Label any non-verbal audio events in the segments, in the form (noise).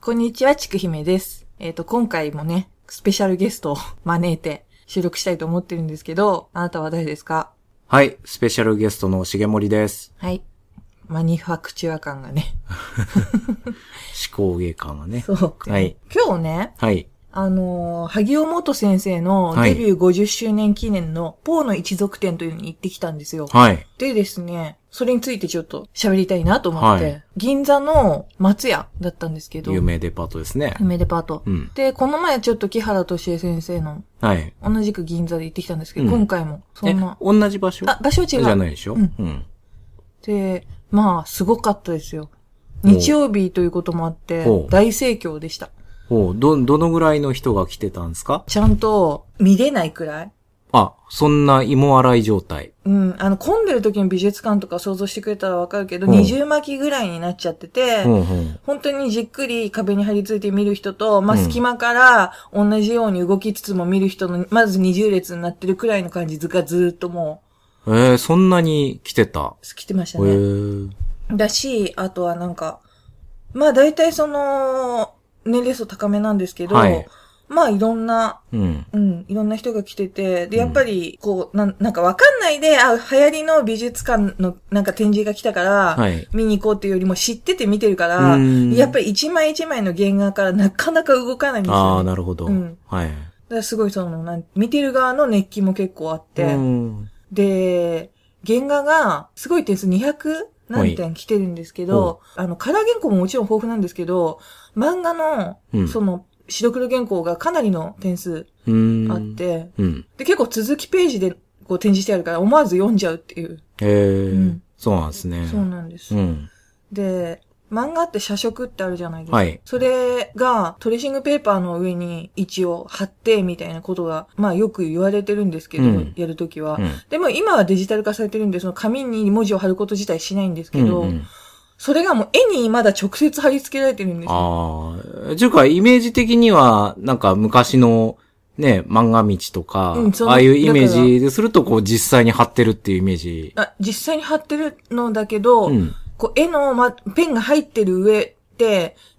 こんにちは、ちくひめです。えっ、と、今回もね、スペシャルゲストを招いて収録したいと思ってるんですけど、あなたは誰ですか？はい、スペシャルゲストの重森です。はい。マニファクチュア感がね。思考芸感はね。そう。はい。今日ね、はい。あのー萩尾元先生のはいデビュー50周年記念のポーの一族展というのに行ってきたんですよ。はい。でですね、それについてちょっと喋りたいなと思って、はい銀座の松屋だったんですけど、有名デパートですね。梅デパート。うん。で、この前ちょっと木原敏恵先生のはい。同じく銀座で行ってきたんですけど、うん今回もそえんな、、同じ場所？あ、場所違う。じゃないでしょ？うんうん。で、まあ、すごかったですよ。お日曜日ということもあって大盛況でした。おうど、どのぐらいの人が来てたんですか？ちゃんと見れないくらい。あ、そんな芋洗い状態。うん、あの、混んでる時の美術館とか想像してくれたらわかるけど、うん二重巻きぐらいになっちゃってて、うんうん。本当にじっくり壁に張り付いて見る人と、まあ、うん隙間から同じように動きつつも見る人の、まず二重列になってるくらいの感じがずーっともえー、そんなに来てた？う、来てましたへね。ー。だし、あとはなんか、まあ大体その、年齢層高めなんですけど、はいまあいろんな、うん。うん、いろんな人が来てて、で、やっぱり、こう、なん、なんかわかんないで、あ、流行りの美術館のなんか展示が来たから、はい。見に行こうっていうよりも知ってて見てるから、うんやっぱり一枚一枚の原画からなかなか動かないんですよ、ね。ああ、だなるほど。うんはい。からすごいその、なん見てる側の熱気も結構あって、うん。で、原画がすごい点数200何点来てるんですけど、あの、カラー原稿ももちろん豊富なんですけど、漫画の、うんその、白黒原稿がかなりの点数うん。あって、うん。で、結構続きページでこう展示してあるから思わず読んじゃうっていう。へえ、うんそうなんですね。そうなんです。うん。で、漫画って写色ってあるじゃないですか。はいそれがトレーシングペーパーの上に位置を貼ってみたいなことが、まあよく言われてるんですけど、うんやるときは。うん。でも今はデジタル化されてるんで、その紙に文字を貼ること自体しないんですけど、うんうんそれがもう絵にまだ直接貼り付けられてるんですよ。ああ。ちゅうか、イメージ的には、なんか昔の、ね、漫画道とか、うんああいうイメージですると、こう実際に貼ってるっていうイメージ。あ実際に貼ってるのだけど、うん。こう絵の、ま、ペンが入ってる上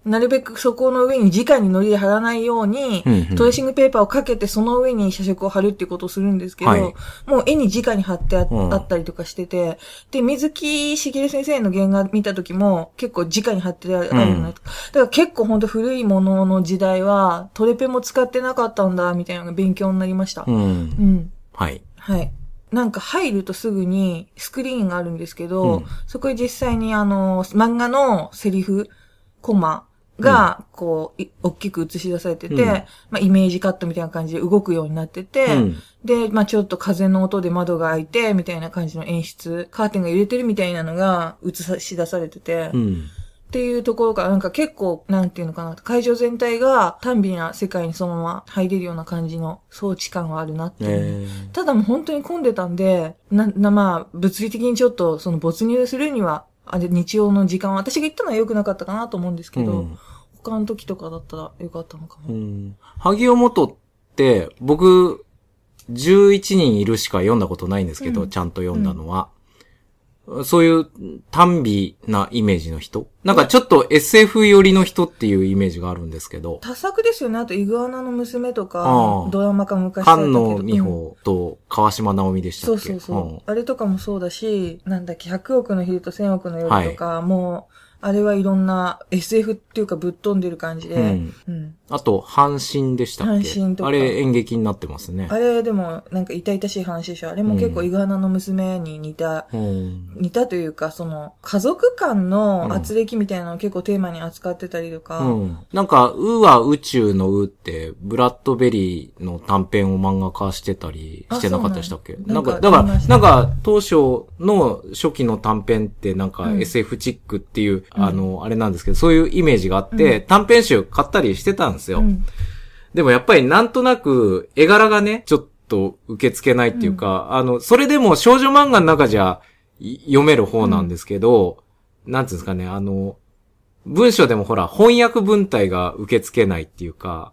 なるべくそこの上に直に糊で貼らないように、うんうんトレーシングペーパーをかけてその上に写色を貼るっていうことをするんですけど、はいもう絵に直に貼ってあ,、うんあったりとかしてて、で、水木しげる先生の原画見た時も結構直に貼ってあるような、だから結構ほんと古いものの時代はトレペンも使ってなかったんだ、みたいなのが勉強になりました。うん。うんはい。はい。なんか入るとすぐにスクリーンがあるんですけど、うんそこに実際にあの、漫画のセリフ、コマが、こう、い大きく映し出されてて、うんまあイメージカットみたいな感じで動くようになってて、うん。で、まあちょっと風の音で窓が開いて、みたいな感じの演出、カーテンが揺れてるみたいなのが映し出されてて、っうん。ていうところからなんか結構、なんていうのかな、会場全体が単美な世界にそのまま入れるような感じの装置感はあるなっていう。えただもう本当に混んでたんで、な、な、まあ、物理的にちょっとその没入するには、あれ、日曜の時間は、私が行ったのは良くなかったかなと思うんですけど、うん他の時とかだったら良かったのかも。うん。萩尾元って、僕、11人いるしか読んだことないんですけど、うんちゃんと読んだのは。そういう単美なイメージの人？なんかちょっと SF 寄りの人っていうイメージがあるんですけど、多作ですよね。あと、イグアナの娘とあかあ、ドラマ化昔だったけ菅ど。野美うん穂と川島直美でしたっけ？そうそうそう。あれとかもそうだし、なんだっけ、100億の昼と1000億の夜とか、もう、あれはいろんな SF っていうかぶっ飛んでる感じで、うん。うん。あと、阪神でしたっけ？阪神とか。あれ演劇になってますね。あれでも、なんか痛々しい話でしょ。あれも結構うんイグアナの娘に似た、うん。似たというか、その、家族間の圧力みたいなのを結構テーマに扱ってたりとか、うん。なんか、うは宇宙のうって、ブラッドベリーの短編を漫画化してたりしてなかったでしたっけ？なんか、だから、なんか当初の初期の短編ってなんかうん。SF チックっていう、うんあの、あれなんですけど、そういうイメージがあって、短編集買ったりしてたんですよ。うん。でもやっぱりなんとなく、絵柄がね、ちょっと受け付けないっていうか、あの、それでも少女漫画の中じゃい読める方なんですけど、なんていうんですかね、あの、文章でもほら、翻訳文体が受け付けないっていうか。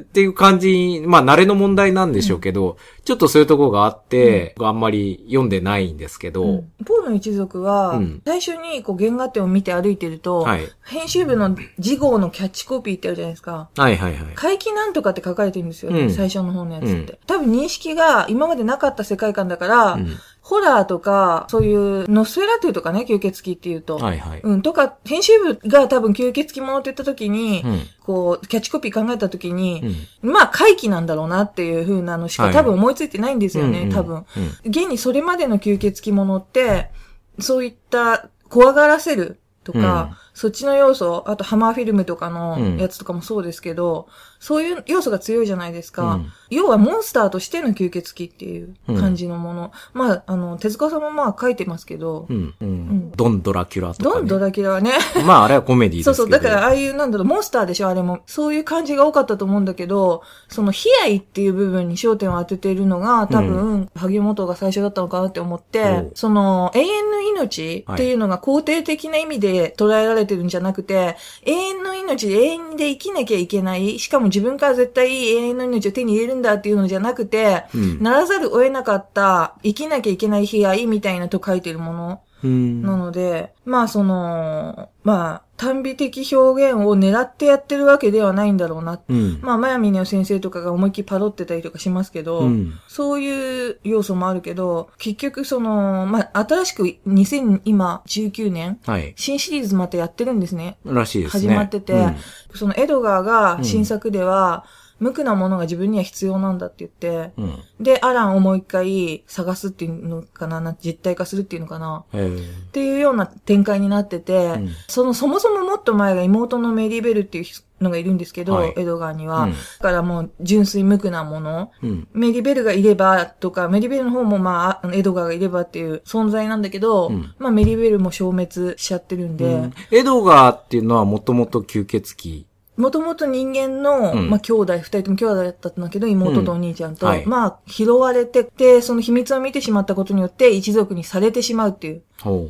っていう感じ、まあ、慣れの問題なんでしょうけど、ちょっとそういうところがあって、あんまり読んでないんですけど、うんポーの一族は、うん最初にこう原画展を見て歩いてると、はい。編集部の次号のキャッチコピーってあるじゃないですか。はいはいはい。怪奇なんとかって書かれてるんですよ、うん最初の方のやつって。うん多分認識が今までなかった世界観だから、うんホラーとか、そういう、ノスフェラトゥとかね、吸血鬼っていうと。はいはい。うん、とか、編集部が多分吸血鬼ものって言った時に、うん。こう、キャッチコピー考えた時にう、ん。まあ、怪奇なんだろうなっていう風なのしかはい多分思いついてないんですよね、うんうん多分。うん現にそれまでの吸血鬼ものって、そういった怖がらせるとか、そっちの要素、あとハマーフィルムとかのうんやつとかもそうですけど、そういう要素が強いじゃないですか。うん要はモンスターとしての吸血鬼っていう感じのもの。まあ、あの、手塚さんもまあ書いてますけど、うん。うん。んドンドラキュラとか、ね。ドンドラキュラはね、まあ、あれはコメディですけど。そうそう、だからああいう、なんだろう、モンスターでしょ、あれも。そういう感じが多かったと思うんだけど、その、悲哀っていう部分に焦点を当てているのが、多分、萩本が最初だったのかなって思って、おその、永遠の命っていうのが肯定的な意味で捉えられてるんじゃなくて、永遠の命で永遠で生きなきゃいけない、しかも自分から絶対永遠の命を手に入れるんだっていうのじゃなくて、うんならざるを得なかった、生きなきゃいけない悲哀みたいなと書いてるもの。うん。なので、まあその、まあ、単美的表現を狙ってやってるわけではないんだろうな。うん。まあ、マヤミネオ先生とかが思いっきりパロってたりとかしますけど、うん。そういう要素もあるけど、結局その、まあ、新しく2019年、はい。新シリーズまたやってるんですね。らしいですね。始まっててうんそのエドガーが新作では、無垢なものが自分には必要なんだって言って、うん。で、アランをもう一回探すっていうのかな、な実体化するっていうのかな。っていうような展開になってて、んそのそもそももっと前が妹のメリーベルっていうのがいるんですけど、はいエドガーには。うんだからもう純粋無垢なもの。うん。メリーベルがいればとか、メリーベルの方もまあ、エドガーがいればっていう存在なんだけど、うんまあメリーベルも消滅しちゃってるんで、うんエドガーっていうのはもともと吸血鬼。もともと人間の、うんまあ兄弟、二人とも兄弟だったんだけど、妹とお兄ちゃんと、うんはいまあ拾われてで、その秘密を見てしまったことによって一族にされてしまうっていう。ほ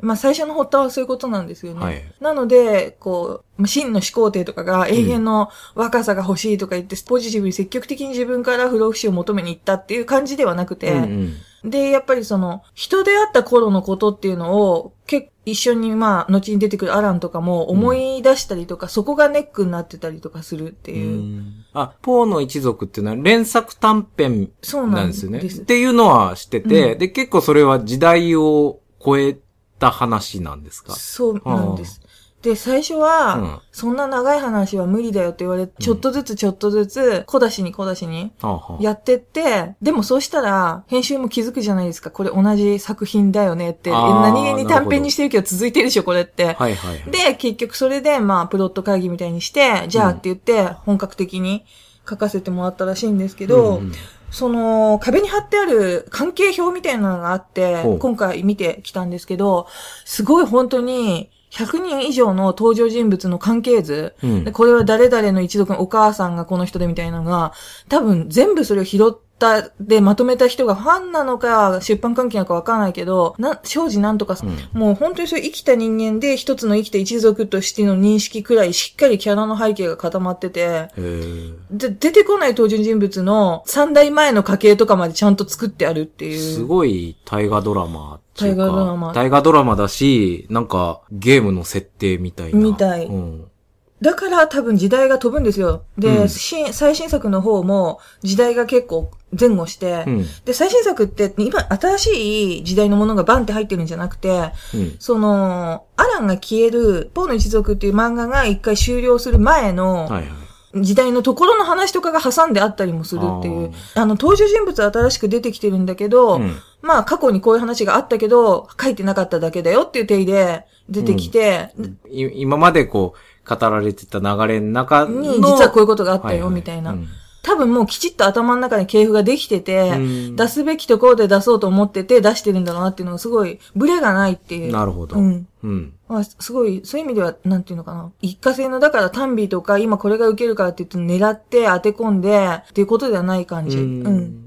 まあ最初の発端はそういうことなんですよね。はいなので、こう、まあ真の始皇帝とかが永遠の若さが欲しいとか言って、ポジティブに積極的に自分から不老不死を求めに行ったっていう感じではなくう。て、うんうん。で、やっぱりその、人であった頃のことっていうのを、結一緒にまあ、後に出てくるアランとかも思い出したりとか、そこがネックになってたりとかするっていう。あ、ポーの一族っていうのは連作短編そうなんんですよね。っていうのは知ってて、うんで、結構それは時代を超えた話なんですか？そうなんです。で、最初は、うんそんな長い話は無理だよって言われて、ちょっとずつちょっとずつ、小出しに小出しに、やってって、でもそうしたら、編集も気づくじゃないですか。これ同じ作品だよねって。何気に短編にしてるけど続いてるでしょ、これって。はいはいはい。で、結局それで、まあ、プロット会議みたいにして、じゃあって言って、本格的に書かせてもらったらしいんですけど、うんうんその、壁に貼ってある関係表みたいなのがあって今回見てきたんですけど、すごい本当に、100人以上の登場人物の関係図、うん。でこれは誰々の一族のお母さんがこの人でみたいなのが、多分全部それを拾ったでまとめた人がファンなのか、出版関係なのかわからないけど、な、庄司なんとか、もう本当にそう生きた人間で一つの生きた一族としての認識くらいしっかりキャラの背景が固まってて。で、出てこない登場人物の三代前の家系とかまでちゃんと作ってあるっていう。すごい大河ドラマ。大河ドラマ大河ドラマだし、なんかゲームの設定みたいな。みたいうん。だから多分時代が飛ぶんですよ。で、うん新最新作の方も時代が結構前後して、うん。で、最新作って今新しい時代のものがバンって入ってるんじゃなくて、うん。その、アランが消える、ポーの一族っていう漫画が一回終了する前のはいはい。時代のところの話とかが挟んであったりもするっていう。あの、登場人物は新しく出てきてるんだけど、うんまあ過去にこういう話があったけど、書いてなかっただけだよっていう定義で出てきて、い今までこう、語られてた流れの中の。に実はこういうことがあったよ、はいはいみたいな。うん多分もうきちっと頭の中に系譜ができてて、うん出すべきところで出そうと思ってて出してるんだろうなっていうのがすごい、ブレがないっていう。なるほど。うん。うん。まあ、すごい、そういう意味では、なんていうのかな。一過性の、だから単美とか、今これが受けるからって言って狙って当て込んで、っていうことではない感じ。ううんん。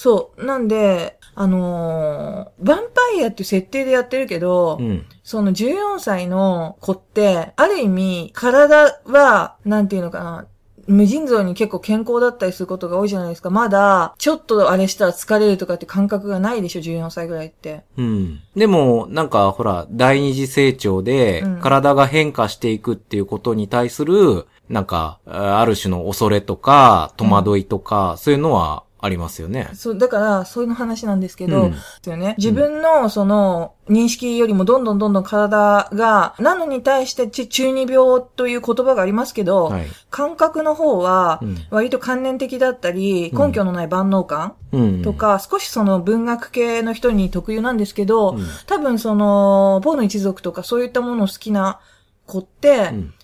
そう。なんで、あのー、ヴァンパイアっていう設定でやってるけど、うん。その14歳の子って、ある意味、体は、なんていうのかな、無尽蔵に結構健康だったりすることが多いじゃないですか。まだ、ちょっとあれしたら疲れるとかって感覚がないでしょ、14歳ぐらいって。うん。でも、なんか、ほら、第二次成長でうん、体が変化していくっていうことに対する、なんか、あある種の恐れとか、戸惑いとか、そういうのはありますよね。そう、だから、そういう話なんですけど、うんですよね。自分の、その、認識よりもどんどんどんどん体が、なのに対してち中二病という言葉がありますけど、はい。感覚の方はうん、割と観念的だったり、うん根拠のない万能感うん。とか、少しその文学系の人に特有なんですけど、うん多分その、ポーの一族とかそういったものを好きな子ってう、ん。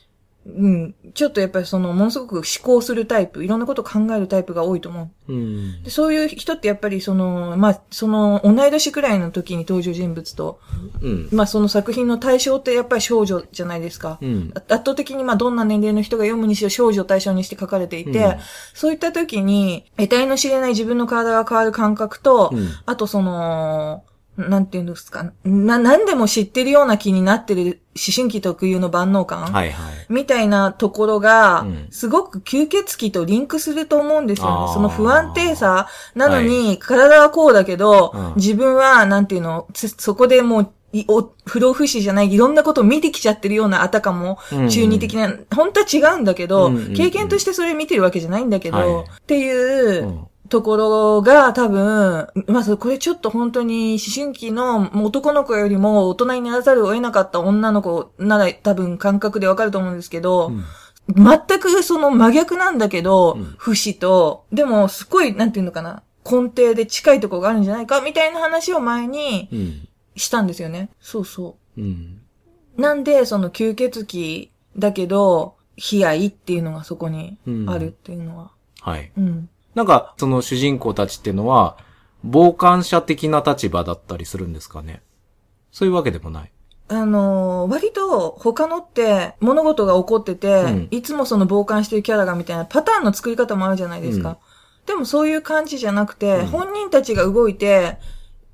うん、ちょっとやっぱりその、ものすごく思考するタイプ、いろんなことを考えるタイプが多いと思う。うんで。そういう人ってやっぱりその、まあ、その、同い年くらいの時に登場人物と、うん。まあ、その作品の対象ってやっぱり少女じゃないですか。うん。圧倒的にまあどんな年齢の人が読むにしろ少女を対象にして書かれていて、うんそういった時に、得体の知れない自分の体が変わる感覚と、うんあとその、なんていうんですか、な、何でも知ってるような気になってる思春期特有の万能感、はいはい。みたいなところがうん、すごく吸血鬼とリンクすると思うんですよ。ね。その不安定さなのに、体はこうだけど、うん。自分は、なんていうの、つそこでもう、いお不老不死じゃない、いろんなことを見てきちゃってるようなあたかも、うん中二的な、本当は違うんだけど、うんうんうん。経験としてそれ見てるわけじゃないんだけど、はい。っていう、うんところが多分、まずこれちょっと本当に思春期の男の子よりも大人にならざるを得なかった女の子なら多分感覚でわかると思うんですけど、うん全くその真逆なんだけど、うん不死と、でもすごい、なんていうのかな、根底で近いところがあるんじゃないかみたいな話を前にうん。したんですよね。そうそうん。う。なんで、その吸血鬼だけど、悲哀っていうのがそこにあるっていうのは。はい。うん。なんか、その主人公たちっていうのは、傍観者的な立場だったりするんですかね？そういうわけでもない。あのー割と他のって物事が起こってて、うんいつもその傍観してるキャラがみたいなパターンの作り方もあるじゃないですか。うんでもそういう感じじゃなくて、うん本人たちが動いて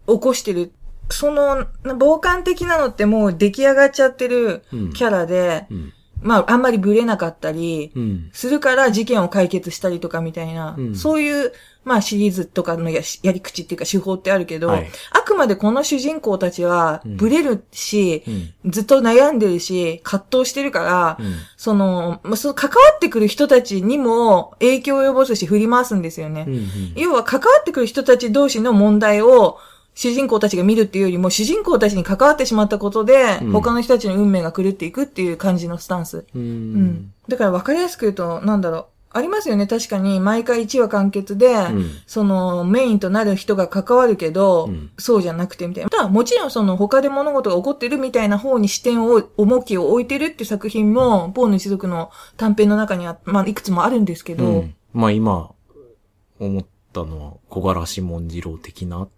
起こしてる。その、傍観的なのってもう出来上がっちゃってるうんキャラで、うん。まああんまりブレなかったり、うん。するから事件を解決したりとかみたいな、うんそういう、まあシリーズとかのややり口っていうか手法ってあるけど、はいあくまでこの主人公たちはうんブレるし、うん。ずっと悩んでるし、葛藤してるから、うん。その、まあ、その関わってくる人たちにも影響を及ぼすし振り回すんですよね。うん。要は関わってくる人たち同士の問題を主人公たちが見るっていうよりも、主人公たちに関わってしまったことで、うん他の人たちの運命が狂っていくっていう感じのスタンス。ううん。ん。だから分かりやすく言うと、なんだろう。ありますよね。確かに、毎回1話完結で、うんその、メインとなる人が関わるけど、うんそうじゃなくてみたいな。ただ、もちろんその、他で物事が起こってるみたいな方に視点を、重きを置いてるって作品も、ポーの一族の短編の中には、まあ、いくつもあるんですけど、うんまあ今、思ったのは、小柄し文次郎的なっ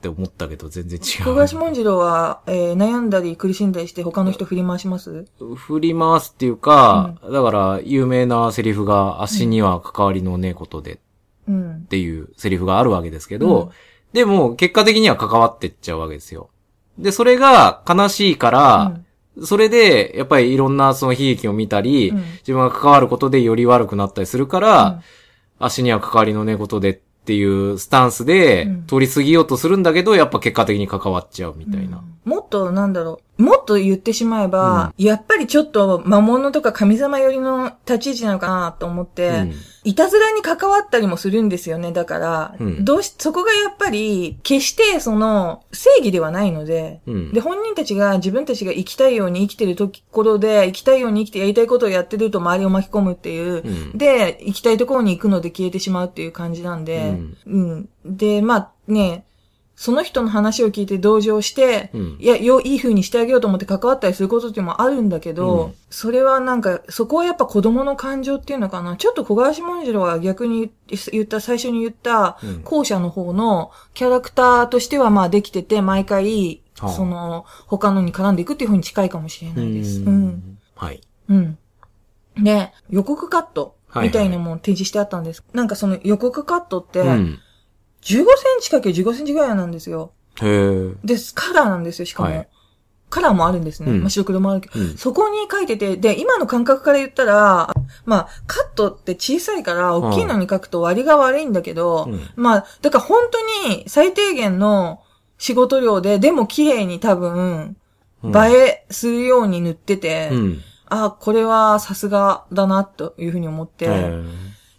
て思ったけど全然違う。小林文次郎は、えー悩んだり苦しんだりして他の人振り回します？振り回すっていうか、だから、有名なセリフが、足には関わりのねえことでっうん。ていうセリフがあるわけですけど、うんでも、結果的には関わってっちゃうわけですよ。で、それが悲しいから、それで、やっぱりいろんなその悲劇を見たり、うん自分が関わることでより悪くなったりするから、うん足には関わりのねえことでっていうスタンスでうん通り過ぎようとするんだけど、やっぱ結果的に関わっちゃうみたいな。もっと、なんだろう。もっと言ってしまえば、やっぱりちょっと魔物とか神様寄りの立ち位置なのかなと思って、うん。いたずらに関わったりもするんですよね。だから、うん。どうし、そこがやっぱり、決してその、正義ではないので、うん。で、本人たちが自分たちが生きたいように生きてるところで、生きたいように生きてやりたいことをやってると周りを巻き込むっていう、うん。で、行きたいところに行くので消えてしまうっていう感じなんで、うん。で、まあね、その人の話を聞いて同情して、うんいや、よ、いい風にしてあげようと思って関わったりすることってもあるんだけど、うんそれはなんか、そこはやっぱ子供の感情っていうのかな。ちょっと小林文次郎は逆に言った、最初に言ったうん、後者の方のキャラクターとしてはまあできてて、毎回、はあその、他のに絡んでいくっていう風に近いかもしれないです。ううんん。はい。うん。で、予告カットはいはいみたいなもん提示してあったんです。なんかその予告カットって、うん。15センチかけ15センチぐらいなんですよ。へえ。で、カラーなんですよ、しかも。はいカラーもあるんですね。うんまあ、白黒もあるけど。うん。そこに書いてて、で、今の感覚から言ったら、まあ、カットって小さいから、大きいのに書くと割りが悪いんだけど、うんまあ、だから本当に最低限の仕事量で、でも綺麗に多分、うん映えするように塗ってて、うん。あ、これはさすがだな、というふうに思って、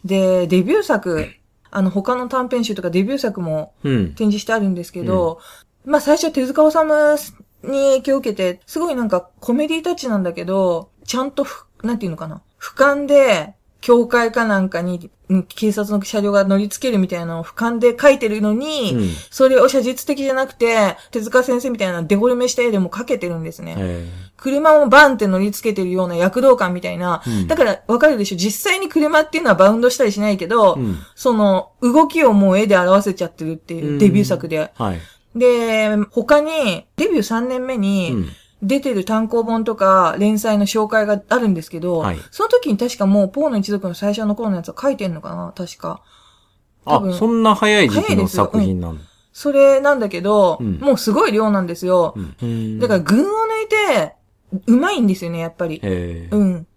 で、デビュー作、あの、他の短編集とかデビュー作もうん。展示してあるんですけど、まあ最初手塚治虫に影響を受けて、すごいなんかコメディタッチなんだけど、ちゃんとふ、なんていうのかな。俯瞰で、教会かなんかに、うん警察の車両が乗り付けるみたいなのを俯瞰で描いてるのに、うん。それを写実的じゃなくて、手塚先生みたいなデフォルメした絵でも描けてるんですね。へ車もバンって乗り付けてるような躍動感みたいな。うんだからわかるでしょ？実際に車っていうのはバウンドしたりしないけど、え。うん。その動きをもう絵で表せちゃってるっていうデビュー作で。はい。で、他に、デビュー3年目うにん。出てる単行本とか連載の紹介があるんですけど、はいその時に確かもうポーの一族の最初の頃のやつは書いてんのかな確か。多あ、分そんな早い時期の作品なの。それなんだけど、うんもうすごい量なんですよ。うん。だから群を抜いて、うまいんですよね、やっぱり。うん。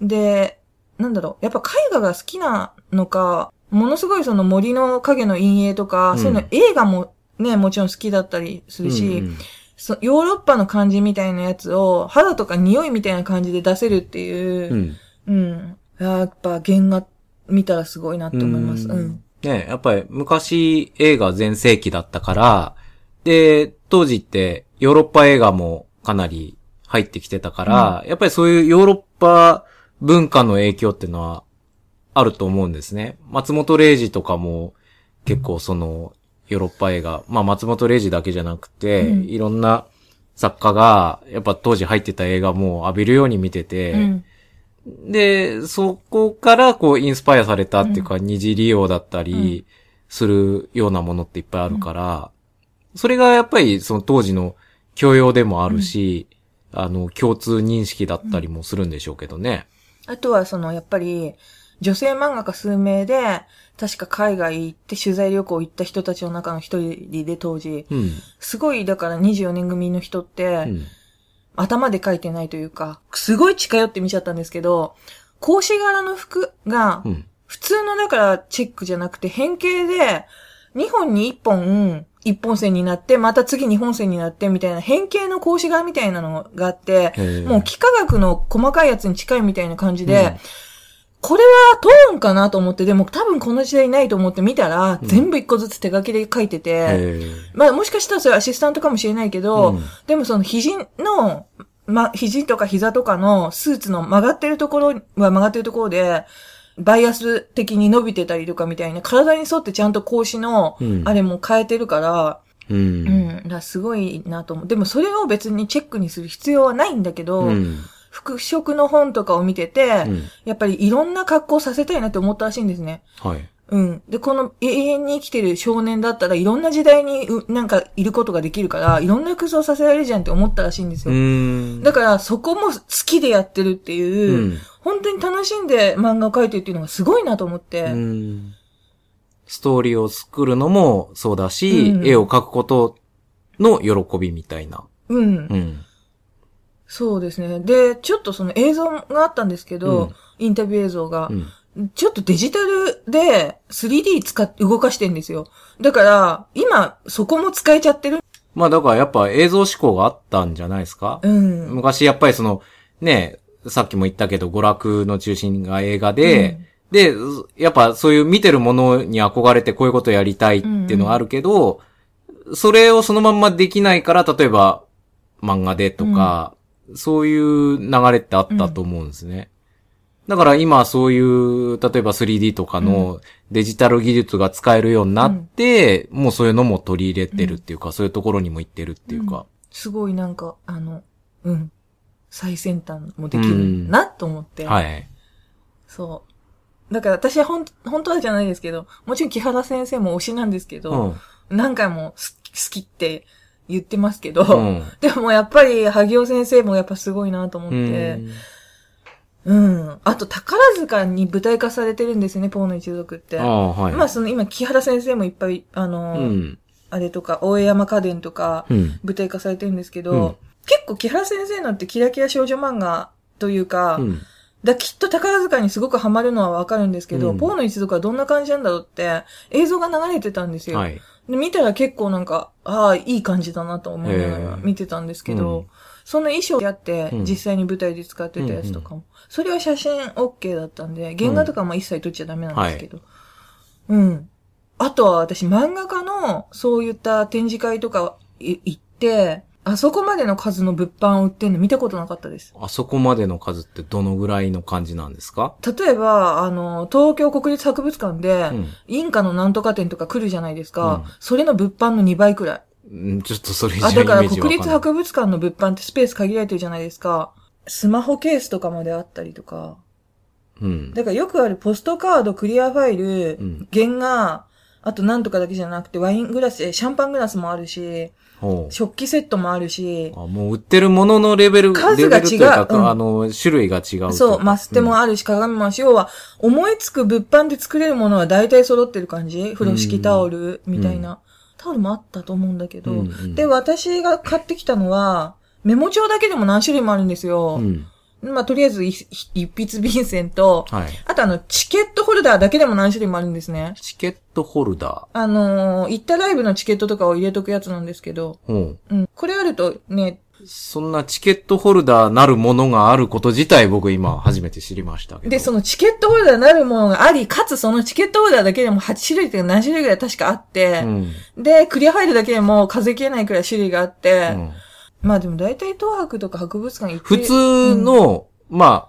で、なんだろう、やっぱ絵画が好きなのか、ものすごいその森の影の陰影とか、うんそういうの映画もね、もちろん好きだったりするし、うんそヨーロッパの感じみたいなやつを肌とか匂いみたいな感じで出せるっていうう、ん。うん。やっぱ原画見たらすごいなって思います。ううんん。ねやっぱり昔映画全盛期だったから、で、当時ってヨーロッパ映画もかなり入ってきてたから、やっぱりそういうヨーロッパ文化の影響っていうのはあると思うんですね。松本零士とかも結構そのヨーロッパ映画、まあ松本零士だけじゃなくて、うん。いろんな作家がやっぱ当時入ってた映画も浴びるように見てて、うん。で、そこからこうインスパイアされたっていうか、二次利用だったりするようなものっていっぱいあるから、それがやっぱりその当時の教養でもあるし、あの、共通認識だったりもするんでしょうけどね。あとはその、やっぱり、女性漫画家数名で、確か海外行って取材旅行行った人たちの中の一人で当時、うん。すごい、だから24年組の人って、うん。頭で描いてないというか、すごい近寄って見ちゃったんですけど、格子柄の服がう、ん。普通のだからチェックじゃなくて変形で、2本に1本、1本線になって、また次2本線になってみたいな変形の格子柄みたいなのがあって、もう幾何学の細かいやつに近いみたいな感じで、うんこれはトーンかなと思って、でも多分この時代ないと思って見たら、全部一個ずつ手書きで書いてて、まあもしかしたらそれアシスタントかもしれないけど、うんでもその肘の、ま、肘とか膝とかのスーツの曲がってるところは曲がってるところで、バイアス的に伸びてたりとかみたいな、体に沿ってちゃんと格子のうん、あれも変えてるから、う。うんん、だすごいなと思う。でもそれを別にチェックにする必要はないんだけど、うん。服飾の本とかを見てて、うんやっぱりいろんな格好させたいなって思ったらしいんですね。はい。うん。で、この永遠に生きてる少年だったらいろんな時代にうなんかいることができるから、いろんな服装させられるじゃんって思ったらしいんですうよ。ん。だからそこも好きでやってるっていう、うん本当に楽しんで漫画を描いてるっていうのがすごいなと思って。うんストーリーを作るのもそうだし、うん絵を描くことの喜びみたいな。うん。うん。そうですね。で、ちょっとその映像があったんですけど、うんインタビュー映像が。うん。ちょっとデジタルで 3D 使って動かしてんですよ。だから、今、そこも使えちゃってる。まあだからやっぱ映像思考があったんじゃないですか、うん。昔やっぱりその、ね、さっきも言ったけど娯楽の中心が映画で、で、やっぱそういう見てるものに憧れてこういうことやりたいっていうのがあるけど、それをそのまんまできないから、例えば漫画でとか、そういう流れってあったと思うんですね。だから今そういう、例えば 3D とかのデジタル技術が使えるようになって、もうそういうのも取り入れてるっていうか、そういうところにも行ってるっていうか。すごいなんか、あの、うん。最先端もできるなと思って。はい。そう。だから私はほん、本当はじゃないですけど、もちろん木原先生も推しなんですけうど、ん。何回もす好きって言ってますけど、うん。(laughs) でもやっぱり、萩尾先生もやっぱすごいなと思って、うん、ん。あと、宝塚に舞台化されてるんですよね、ポーの一族って。ああ、はい。まあ、その、今、木原先生もいっぱい、あのーうん。あれとか、大江山家電とか、うん。舞台化されてるんですけど、うん結構木原先生のってキラキラ少女漫画というか、うん。だきっと宝塚にすごくハマるのはわかるんですけど、うんポーの一族はどんな感じなんだろうって、映像が流れてたんですよ。はい。で見たら結構なんか、ああ、いい感じだなと思いながら見てたんですけど、うんその衣装やってうん実際に舞台で使ってたやつとかも、それは写真 OK だったんで、原画とかも一切撮っちゃダメなんですけど。うん。あとは私漫画家のそういった展示会とかい行って、あそこまでの数の物販を売ってんの見たことなかったです。あそこまでの数ってどのぐらいの感じなんですか？例えば、あの、東京国立博物館で、うんインカのなんとか展とか来るじゃないですか。うんそれの物販の2倍くらい。うん。ちょっとそれ以上あ、だから。国立博物館の物販ってスペース限られてるじゃないですか。スマホケースとかまであったりとか。うん。だからよくあるポストカード、クリアファイル、うん原画、あとなんとかだけじゃなくてワイングラス、えシャンパングラスもあるし。食器セットもあるし、あ、もう売ってるもののレベル、数が違ううんあの、種類が違う。そう、マステもああるし、鏡もあるし、要は、思いつく物販で作れるものは大体揃ってる感じ？風呂敷タオルみたいな。タオルもあったと思うんだけど。うんうんで、私が買ってきたのは、メモ帳だけでも何種類もあるんですよ。うん。まあ、とりあえず一、一筆便箋と、はい。あとあの、チケットホルダーだけでも何種類もあるんですね。チケットホルダあのー行ったライブのチケットとかを入れとくやつなんですけど、ー。ほう。うん。これあるとね、そんなチケットホルダーなるものがあること自体僕今初めて知りましたけど。で、そのチケットホルダーになるものがあり、かつそのチケットホルダーだけでも8種類というか何種類ぐらい確かあってう、ん。で、クリアファイルだけでも数え切れないくらい種類があって、うんまあでも大体東博とか博物館行って普通、の、まあ、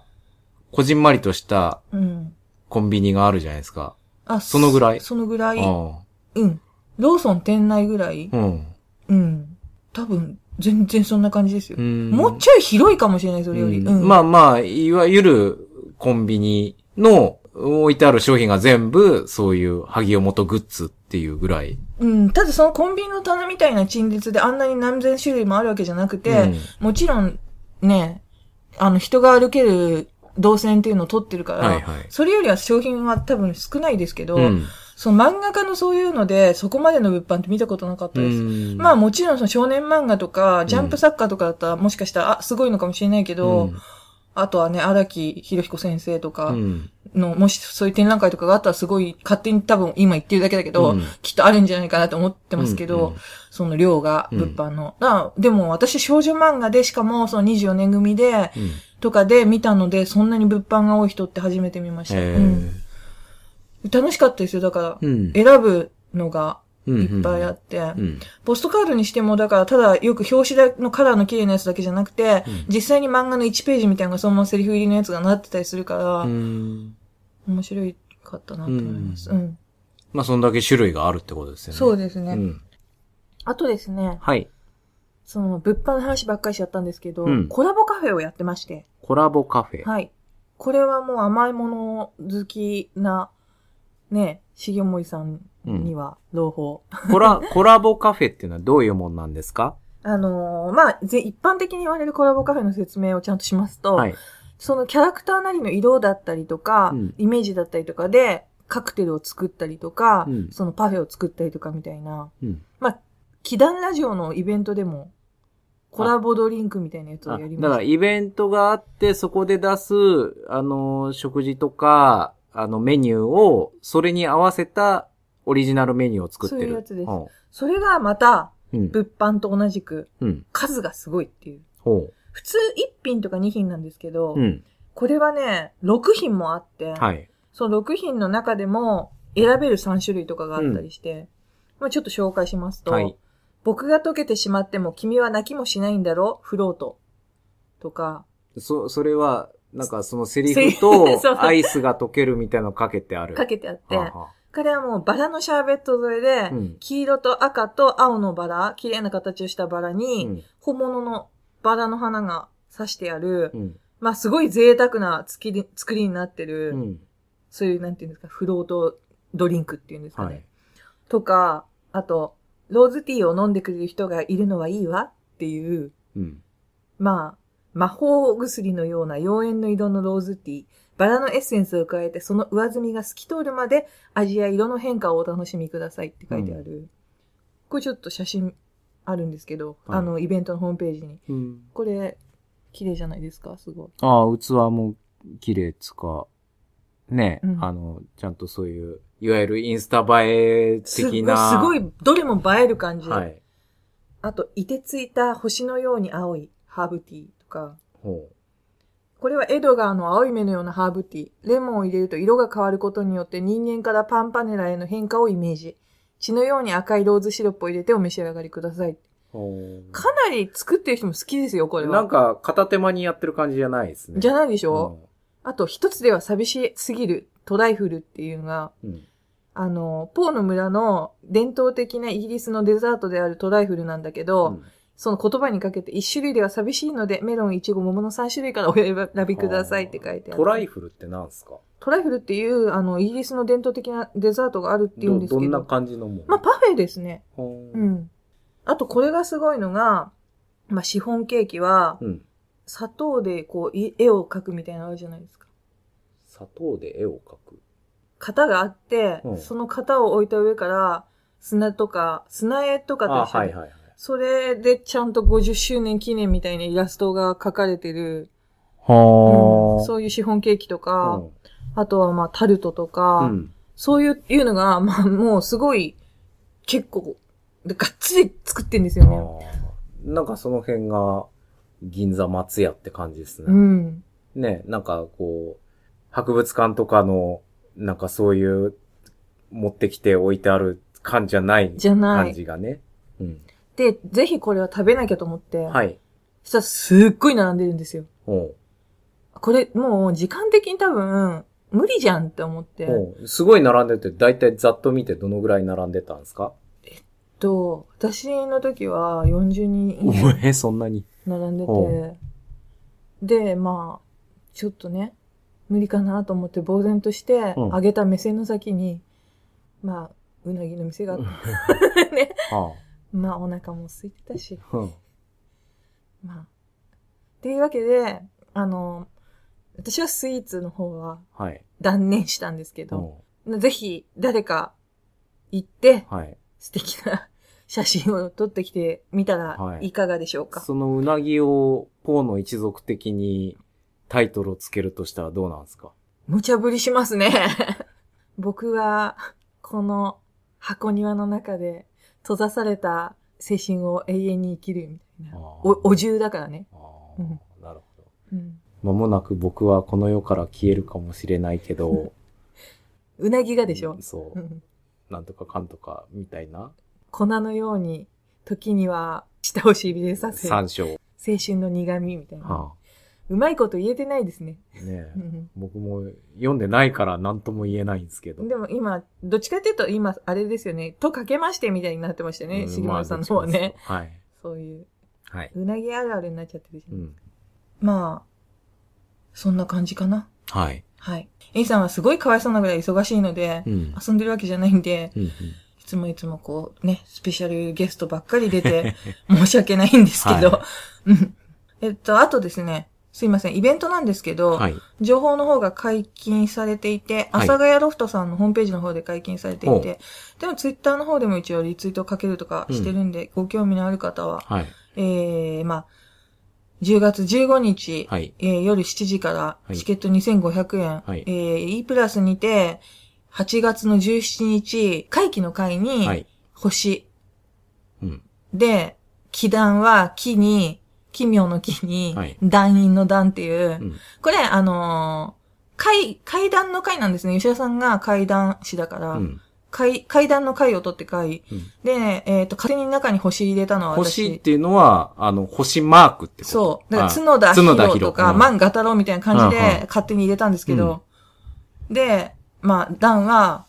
こじんまりとしたうん。コンビニがあるじゃないですか。あ、そのぐらい？そのぐらい。あうん。ローソン店内ぐらいあ。うん。うん。多分、全然そんな感じですよ。うんもうちょい広いかもしれない、それより。うんうん。まあまあ、いわゆるコンビニの置いてある商品が全部そういう萩尾元グッズっていうぐらい。うん。ただそのコンビニの棚みたいな陳列であんなに何千種類もあるわけじゃなくて、うんもちろん、ね、あの、人が歩ける動線っていうのを取ってるから、はいはいそれよりは商品は多分少ないですけど、うん。その漫画家のそういうので、そこまでの物販って見たことなかったです。うんまあもちろんその少年漫画とか、ジャンプ作家とかだったらもしかしたら、あ、すごいのかもしれないけど、うんあとはね、荒木博彦先生とかうん。の、もしそういう展覧会とかがあったらすごい、勝手に多分今言ってるだけだけど、うん。きっとあるんじゃないかなと思ってますけど、うん。うんその量が、うん物販の。あでも私少女漫画でしかもその24年組で、うん。とかで見たので、そんなに物販が多い人って初めて見ました。へうん。楽しかったですよ。だから、うん。選ぶのがいっぱいあって、うん。ポストカードにしても、だから、ただよく表紙のカラーの綺麗なやつだけじゃなくて、うん。実際に漫画の1ページみたいなのがそのままセリフ入りのやつがなってたりするから、うん面白いかったなと思います。ううん。まあ、そんだけ種類があるってことですよね。そうですね。うん。あとですね、はい。その、物販の話ばっかりしちゃったんですけど、うんコラボカフェをやってまして、コラボカフェ。はい。これはもう甘いもの好きな、ね、重森さんには朗報。コラ、コラボカフェっていうのはどういうもんなんですか？あのーまあ、ぜ一般的に言われるコラボカフェの説明をちゃんとしますと、はい。そのキャラクターなりの色だったりとか、うんイメージだったりとかで、カクテルを作ったりとか、うんそのパフェを作ったりとかみたいな、うん。まあ、祈願ラジオのイベントでも、コラボドリンクみたいなやつをあやりました。だからイベントがあって、そこで出す、あの、食事とか、あの、メニューを、それに合わせたオリジナルメニューを作ってる。そういうやつですほそれがまた。物販と同じく、うん。数がすごいっていう。ほ普通1品とか2品なんですけど、う。うん。これはね、6品もあって、はい。その6品の中でも選べる3種類とかがあったりして、まあちょっと紹介しますと、はい。僕が溶けてしまっても君は泣きもしないんだろフロート。とか、そ、それは、なんかそのセリフと (laughs) アイスが溶けるみたいなのかけてある。かけてあって、はあはこれはもうバラのシャーベット添えで、うん黄色と赤と青のバラ、綺麗な形をしたバラあに、うん。本物のバラの花が刺してある、うん。まあすごい贅沢な作り作りになってる、うん。そういう、なんていうんですか、フロートドリンクっていうんですかね。はい。とか、あと、ローズティーを飲んでくれる人がいるのはいいわっていう、うん。まあ、魔法薬のような妖艶の色のローズティー、バラのエッセンスを加えてその上澄みが透き通るまで味や色の変化をお楽しみくださいって書いてある。これちょっと写真あるんですけど、はいあの、イベントのホームページに。うん。これ、綺麗じゃないですか？すごい。ああ、器も綺麗つか、ね、うんあの、ちゃんとそういう、いわゆるインスタ映えすごい、的な。すごい、どれも映える感じ。はい。あと、いてついた星のように青いハーブティーとか、ほこれはエドガーの青い目のようなハーブティー。レモンを入れると色が変わることによって人間からパンパネラへの変化をイメージ。血のように赤いローズシロップを入れてお召し上がりください。かなり作ってる人も好きですよ、これう。は。なんか、片手間にやってる感じじゃないですね。じゃないでしでょ、あと、一つでは寂しすぎるトライフルっていうのが、うん。あの、ポーの村の伝統的なイギリスのデザートであるトライフルなんだけど、うんその言葉にかけて一種類では寂しいので、メロン、イチゴ、桃の3種類からお選びくださいって書いてある。トライフルってなんすか？トライフルっていう、あの、イギリスの伝統的なデザートがあるっていうんど、ですけど。どんな感じのもんまあ、パフェですね。ほう。うん。あと、これがすごいのが、まあ、シフォンケーキは、うん。砂糖でこう、い絵を描くみたいなのあるじゃないですか。砂糖で絵を描く？型があって、うんその型を置いた上から、砂とか、砂絵とかとあ、一緒にはいはいはい。それでちゃんと50周年記念みたいなイラストが描かれてる、はうんそういうシフォンケーキとか、うあとはまあタルトとか、ん。そういういうのが、(laughs) まあもうすごい、結構、でがっつり作ってんですよね。なんかその辺が、銀座松屋って感じですね。うん。ね、なんかこう、博物館とかの、なんかそういう、持ってきて置いてある感じゃないじゃない感じがね。うん。で、ぜひこれは食べなきゃと思って、はい。そしたらすっごい並んでるんですよ。おうこれもう時間的に多分、無理じゃんって思って。すごい並んでて、だいたいざっと見てどのぐらい並んでたんですか？と、私の時は40人以お上え、そんなに。並んでおて、で、まあ、ちょっとね、無理かなと思って呆然として、うん上げた目線の先に、まあ、うなぎの店があっうんて、(laughs) ね。はまあ、お腹も空いてたし、あ。うんまあ。っていうわけで、あの、私はスイーツの方ははい。断念したんですけうど、んぜひ誰か行ってはい。素敵な写真を撮ってきてみたはいらいかがでしょうか？そのうなぎを、ポーの一族的にタイトルをつけるとしたらどうなんですか？無茶ぶりしますね。(laughs) 僕は、この箱庭の中で閉ざされた青春を永遠に生きるみたいな。あーお、お重だからね。ああ、うんなるほど。うん。間もなく僕はこの世から消えるかもしれないけど、(laughs) うなぎがでしょ？そうう。んなんとかかんとか、みたいな。粉のように、時には舌をしびれさせ、青三章。春の苦味みたいな。はうまいこと言えてないですね。あ、ね僕も読んでないから何とも言えないんですけど。でも今、どっちかっていうと今、あれですよね。とかけましてみたいになってましたね。うん杉村さんの方はね。。まあどっちかですそういう、とはい。うなぎあるあるになっちゃってるじゃ。うんん。まあ、そんな感じかな？はい。はい。A さんはすごいかわいそうなぐらい忙しいので、うん。遊んでるわけじゃないんで、うんうんいつもいつもこうね、スペシャルゲストばっかり出て、(laughs) 申し訳ないんですけど、はうんえっと、あとですね、すいません、イベントなんですけど、はい。情報の方が解禁されていて、はい阿佐ヶ谷ロフトさんのホームページの方で解禁されていほて、でもツイッターの方でも一応リツイートかけるとかしてるんで、ご興味のある方は、はい。えー、まあ、10月15日、はい。えー夜7時からはいチケット2500円、はいえー E プラスにて、8月の17日、会期の会に、はい。星うん。で、祈願は木に、奇妙の木にはい、団員の団っていう、うん。これ、あのー階、階段の階なんですね。吉田さんが階段師だから、うん。階、階段の階を取って階。うん。で、えっ、と、勝手に中に星入れたのは私。星っていうのは、あの、星マークってこと。そう。だから、あ角田博とか、万画太郎みたいな感じうんうん。で、勝手に入れたんですけど、で、まあ、段は、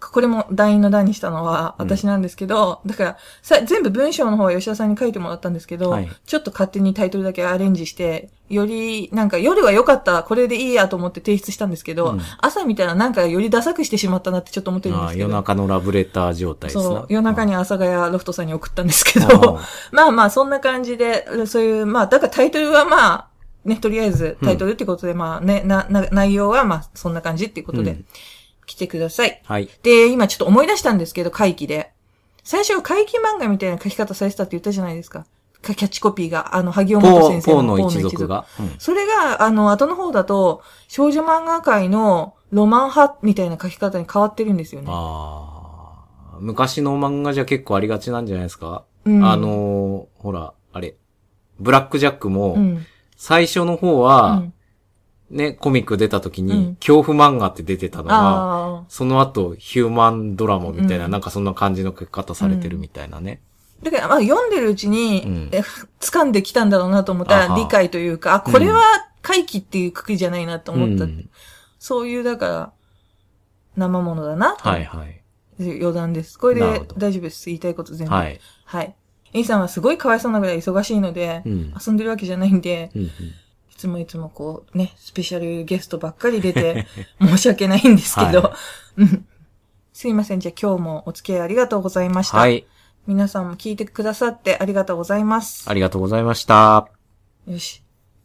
これも団員の段にしたのは私なんですけど、だからさ、全部文章の方は吉田さんに書いてもらったんですけど、はい。ちょっと勝手にタイトルだけアレンジして、より、なんか夜は良かった、これでいいやと思って提出したんですけど、うん。朝見たらなんかよりダサくしてしまったなってちょっと思ってるんああですけど。夜中のラブレター状態ですね。そう、夜中に阿佐ヶ谷ロフトさんに送ったんですけあど、(laughs) まあまあそんな感じで、そういう、まあだからタイトルはまあ、ね、とりあえずタイトルってことで、まあね、な、な、内容はまあそんな感じっていうことで、うん来てください。はい。で、今ちょっと思い出したんですけど、回帰で。最初は回帰漫画みたいな書き方されてたって言ったじゃないですか。かキャッチコピーが、あの、萩尾ポー、本先生のポーの一族が。うんそれが、あの、後の方だと、少女漫画界のロマン派みたいな書き方に変わってるんですよね。ああ。昔の漫画じゃ結構ありがちなんじゃないですか、うんあのーほら、あれ。ブラックジャックも、うん。最初の方うは、ん。ね、コミック出た時に、うん恐怖漫画って出てたのが、ああ。その後、ヒューマンドラマみたいな、うんなんかそんな感じの書き方されてるみたいなね。だから、まあ、読んでるうちに、うんえ掴んできたんだろうなと思ったら、理解というか、あ、これは回帰っていうくくりじゃないなと思った。うんそういう、だから、生ものだな。はいはい。余談です。これで大丈夫です。言いたいこと全部。はい。はい。イさんはすごいかわいそうなぐらい忙しいので、うん遊んでるわけじゃないんで、うんうんいつもいつもこうね、スペシャルゲストばっかり出て、(laughs) 申し訳ないんですけど、はうんすいません。じゃあ今日もお付き合いありがとうございました。はい。皆さんも聞いてくださってありがとうございます。ありがとうございました。よし。